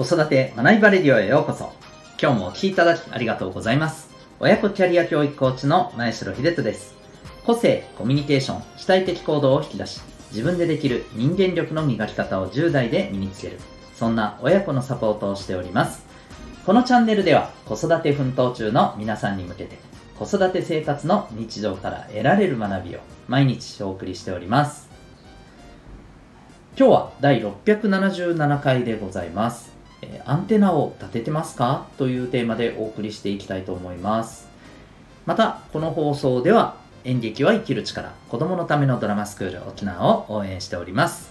子育て学びバレディオへようこそ。今日もお聴きいただきありがとうございます。親子キャリア教育コーチの前城秀人です。個性、コミュニケーション、主体的行動を引き出し、自分でできる人間力の磨き方を10代で身につける。そんな親子のサポートをしております。このチャンネルでは子育て奮闘中の皆さんに向けて子育て生活の日常から得られる学びを毎日お送りしております。今日は第677回でございます。えアンテナを立ててますか？というテーマでお送りしていきたいと思います。また、この放送では演劇は生きる力子供のためのドラマスクール沖縄を応援しております。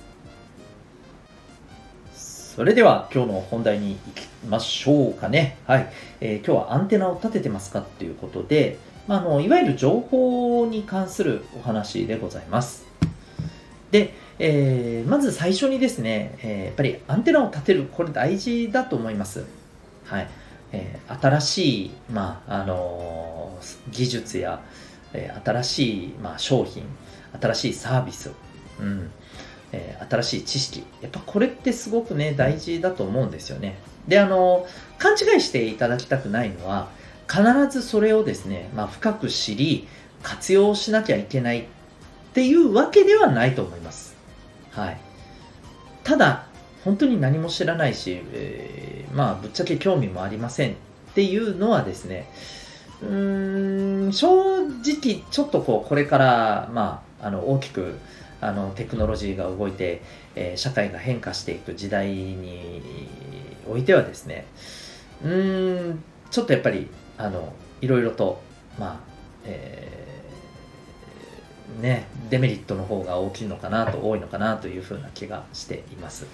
それでは今日の本題に行きましょうかね。はい。えー、今日はアンテナを立ててますか？ということで、ま、あのいわゆる情報に関するお話でございます。で、えー、まず最初にですね、えー、やっぱりアンテナを立てる、これ大事だと思います。はい。えー、新しい、まあ、あの技術や、え新しい、まあ、商品、新しいサービス、うん、え新しい知識。やっぱこれってすごくね、大事だと思うんですよね。で、あの勘違いしていただきたくないのは、必ずそれをですね、まあ、深く知り、活用しなきゃいけないっていうわけではないと思います。はい。ただ、本当に何も知らないし、えー、まあ、ぶっちゃけ興味もありませんっていうのはですね、うーん、正直、ちょっとこう、これから、まあ、あの、大きく、あの、テクノロジーが動いて、えー、社会が変化していく時代においてはですね、うーん、ちょっとやっぱり、あの、いろいろと、まあ、えーね、デメリットの方が大きいのかなと、多いのかなというふうな気がしています。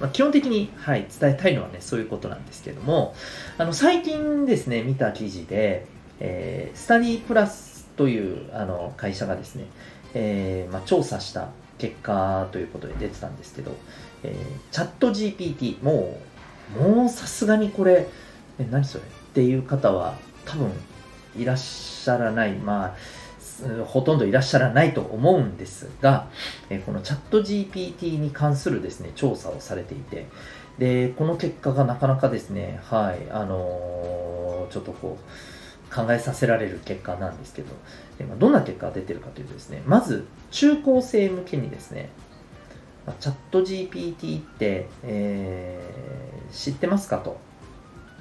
まあ、基本的に、はい、伝えたいのはね、そういうことなんですけども、あの、最近ですね、見た記事で、えー、スタディプラスというあの会社がですね、えー、まあ、調査した結果ということで出てたんですけど、えー、チャット GPT、もう、もうさすがにこれ、え、何それ？っていう方は多分いらっしゃらない。まあ、ほとんどいらっしゃらないと思うんですが、えこのチャット GPT に関するですね、調査をされていて、で、この結果がなかなかですね、はい、あのー、ちょっとこう、考えさせられる結果なんですけど、どんな結果が出てるかというとですね、まず、中高生向けにですね、まチャット GPT って、えー、知ってますかと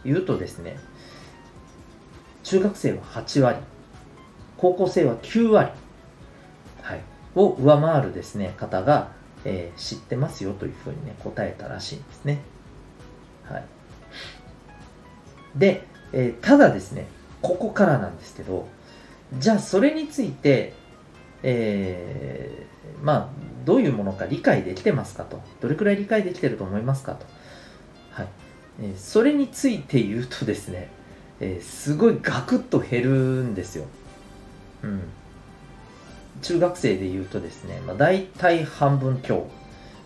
言うとですね、中学生は8割、高校生は9割、はい、を上回るですね、方が、えー、知ってますよというふうにね、答えたらしいんですね。はい。で、えー、ただですね、ここからなんですけど、じゃあそれについて、えー、まあ、どういうものか理解できてますかと。どれくらい理解できてると思いますかと。はい。えー、それについて言うとですね、えー、すごいガクッと減るんですよ。うん、中学生で言うとですね、まあ、大体半分強。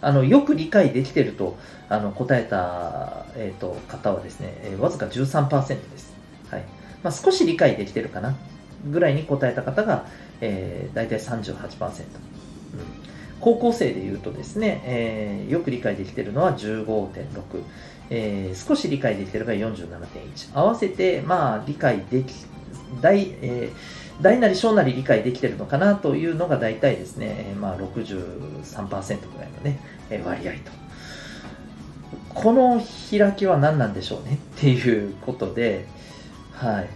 あのよく理解できてるとあの答えた、えーと、方はですね、えー、わずか13%です、はい。まあ、少し理解できてるかなぐらいに答えた方が、えー、大体38%、うん、高校生で言うとですね、えー、よく理解できてるのは15.6、えー、少し理解できてるが47.1合わせてまあ理解でき大、えー大なり小なり理解できてるのかなというのが大体ですね、まあ、63%ぐらいのね、割合と。この開きは何なんでしょうねっていうことで、はい。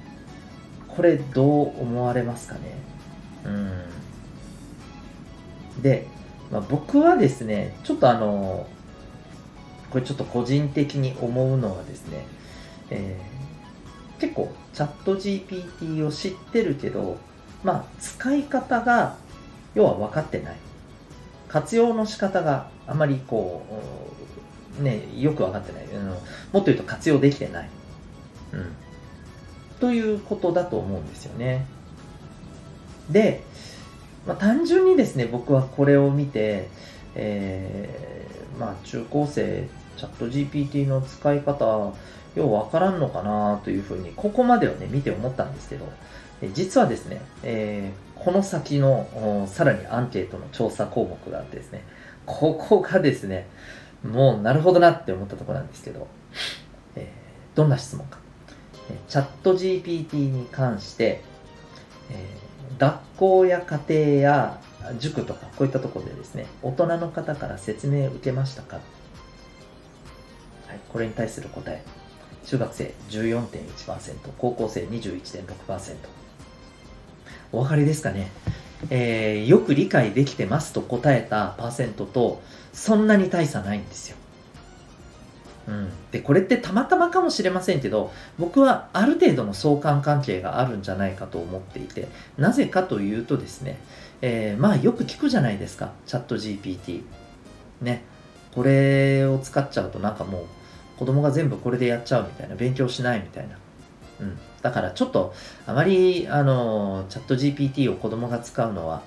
これどう思われますかねうん。で、まあ、僕はですね、ちょっとあの、これちょっと個人的に思うのはですね、えー結構チャット GPT を知ってるけど、まあ、使い方が要は分かってない。活用の仕方があまりこう、ね、よく分かってない。うん、もっと言うと活用できてない。うん。ということだと思うんですよね。で、まあ、単純にですね、僕はこれを見て、えー、まあ、中高生、チャット GPT の使い方、ようわからんのかなというふうに、ここまではね、見て思ったんですけど、実はですね、えー、この先のさらにアンケートの調査項目があってですね、ここがですね、もうなるほどなって思ったところなんですけど、えー、どんな質問か。チャット GPT に関して、えー、学校や家庭や塾とかこういったところでですね、大人の方から説明を受けましたか、はい、これに対する答え。中学生14.1%、高校生21.6%。お分かりですかね、えー、よく理解できてますと答えたパーセントと、そんなに大差ないんですよ。うん、でこれってたまたまかもしれませんけど僕はある程度の相関関係があるんじゃないかと思っていてなぜかというとですね、えー、まあよく聞くじゃないですかチャット GPT ねこれを使っちゃうとなんかもう子供が全部これでやっちゃうみたいな勉強しないみたいな。うん、だからちょっとあまりあのチャット GPT を子供が使うのは、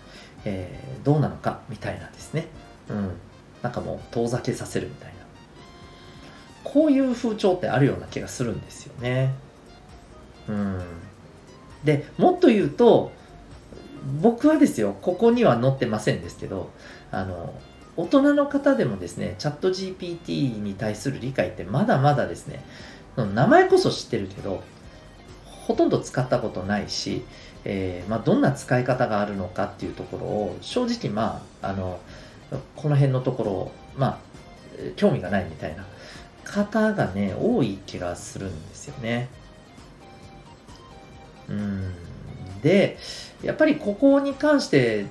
えー、どうなのかみたいなんですね、うん、なんかもう遠ざけさせるみたいな。こういう風潮ってあるような気がするんですよね。うん、でもっと言うと僕はですよここには載ってませんですけどあの大人の方でもですねチャット GPT に対する理解ってまだまだですね名前こそ知ってるけどほとんど使ったことないし、えー、まあ、どんな使い方があるのかっていうところを正直まああのこの辺のところまあ興味がないみたいな方がね多い気がするんですよね。うんでやっぱりここに関して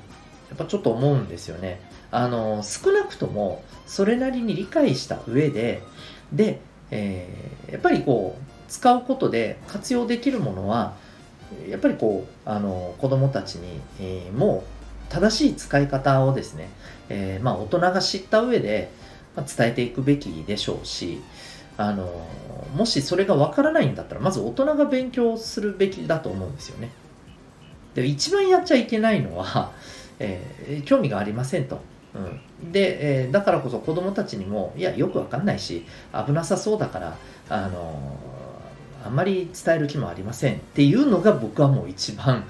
やっぱちょっと思うんですよね。あの少なくともそれなりに理解した上でで、えー、やっぱりこう使うことで活用できるものはやっぱりこうあの子どもたちに、えー、もう正しい使い方をですね、えー、まあ、大人が知った上で、まあ伝えていくべきでしょうしあのもしそれがわからないんだったらまず大人が勉強するべきだと思うんですよね。で一番やっちゃいけないのは、えー、興味がありませんと。うん、で、えー、だからこそ子供たちにもいやよくわかんないし危なさそうだからあのあんまり伝える気もありませんっていうのが僕はもう一番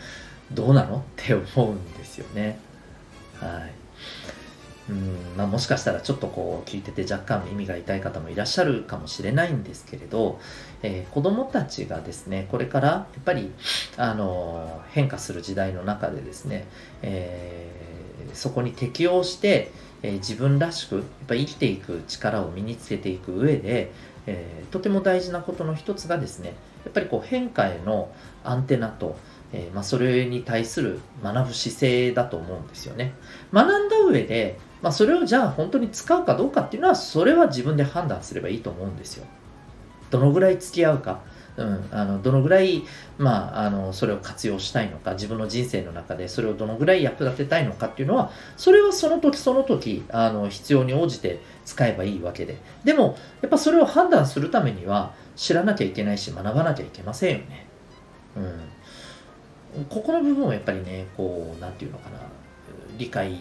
どうなのって思うんですよね。はい。うんまあ、もしかしたらちょっとこう聞いてて若干耳が痛い方もいらっしゃるかもしれないんですけれど、えー、子どもたちがですねこれからやっぱりあの変化する時代の中でですね、えー、そこに適応して、え、自分らしくやっぱ生きていく力を身につけていく上で、え、とても大事なことの一つがですねやっぱりこう変化へのアンテナと、え、まあ、それに対する学ぶ姿勢だと思うんですよね。学んだ上で、まあ、それをじゃあ本当に使うかどうかっていうのはそれは自分で判断すればいいと思うんですよ。どのぐらい付き合うかうん、あのどのぐらい、まあ、あのそれを活用したいのか自分の人生の中でそれをどのぐらい役立てたいのかっていうのはそれはその時その時あの必要に応じて使えばいいわけででもやっぱそれを判断するためには知らなきゃいけないし学ばなきゃいけませんよね。うん、ここの部分をやっぱりねこう何て言うのかな理解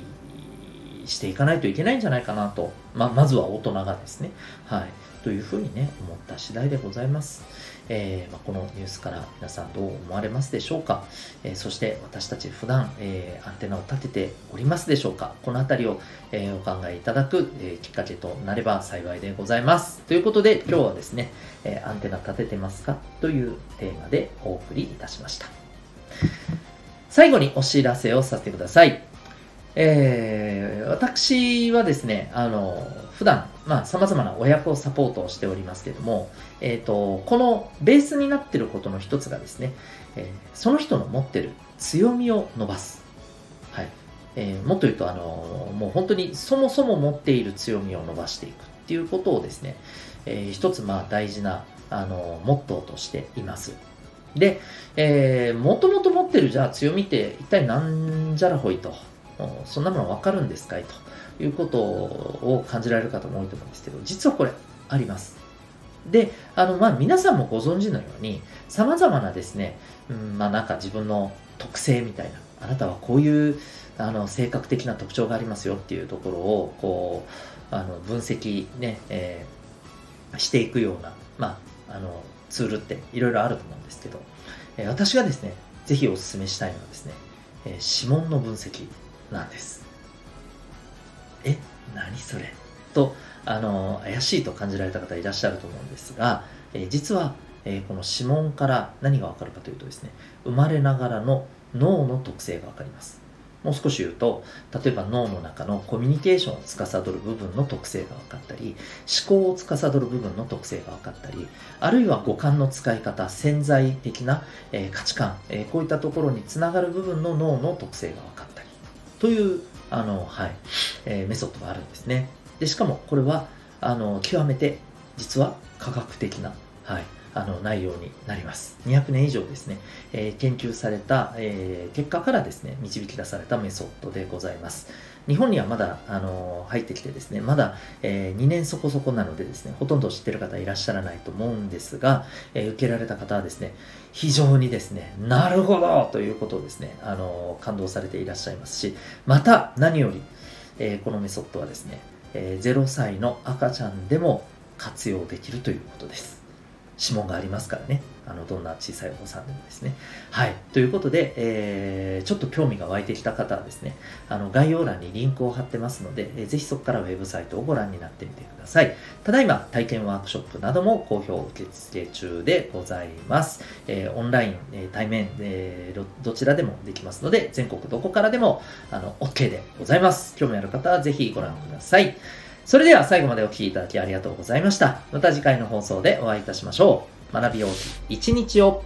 していかないといけないんじゃないかなと、まあ、まずは大人がですね、はい、というふうにね思った次第でございます。えー、まあ、このニュースから皆さんどう思われますでしょうか、えー、そして私たち普段、えー、アンテナを立てておりますでしょうか。この辺りを、えお考えいただく、えきっかけとなれば幸いでございます。ということで今日はですね、えアンテナ立ててますかというテーマでお送りいたしました。最後にお知らせをさせてください。えー、私はですね、あの、普段、まあ、様々な親子サポートをしておりますけれども、えっ、ー、と、このベースになっていることの一つがですね、えー、その人の持ってる強みを伸ばす。はい。えー、もっと言うと、あの、もう本当にそもそも持っている強みを伸ばしていくっていうことをですね、えー、一つ、まあ、大事な、あの、モットーとしています。で、えー、もともと持ってるじゃあ強みって一体なんじゃらほいとそんなものわかるんですかい？ということを感じられる方も多いと思うんですけど、実はこれあります。で、あの、まあ、皆さんもご存知のように、様々なですね、うん、まあ、なんか自分の特性みたいな、あなたはこういう、あの、性格的な特徴がありますよっていうところを、こう、あの、分析ね、えー、していくような、まあ、あの、ツールっていろいろあると思うんですけど、えー、私がですね、ぜひお勧めしたいのはですね、えー、指紋の分析なんです。え、何それ？と、あの怪しいと感じられた方いらっしゃると思うんですが、え、実は、え、この指紋から何がわかるかというとですね生まれながらの脳の特性がわかります。もう少し言うと例えば脳の中のコミュニケーションを司る部分の特性が分かったり思考を司る部分の特性が分かったりあるいは五感の使い方潜在的な、えー、価値観、えー、こういったところにつながる部分の脳の特性が分かったというあの、はいえー、メソッドがあるんですね。でしかもこれはあの極めて実は科学的な、はい、あの内容になります。200年以上ですね、えー、研究された、えー、結果からですね、導き出されたメソッドでございます。日本にはまだ、あの入ってきてですね、まだ、えー、2年そこそこなのでですね、ほとんど知ってる方いらっしゃらないと思うんですが、え受けられた方はですね、非常にですね、なるほどということをですね、あの感動されていらっしゃいますし、また何より、えこのメソッドはですね、え0歳の赤ちゃんでも活用できるということです。指紋がありますからね。あの、どんな小さいお子さんでもですね。はい。ということで、えー、ちょっと興味が湧いてきた方はですね、あの、概要欄にリンクを貼ってますので、えー、ぜひそこからウェブサイトをご覧になってみてください。ただいま、体験ワークショップなども好評受付中でございます。えー、オンライン、えー、対面、えー、どちらでもできますので、全国どこからでも、あの、OK でございます。興味ある方はぜひご覧ください。それでは最後までお聴きいただきありがとうございました。また次回の放送でお会いいたしましょう。学びよう一日を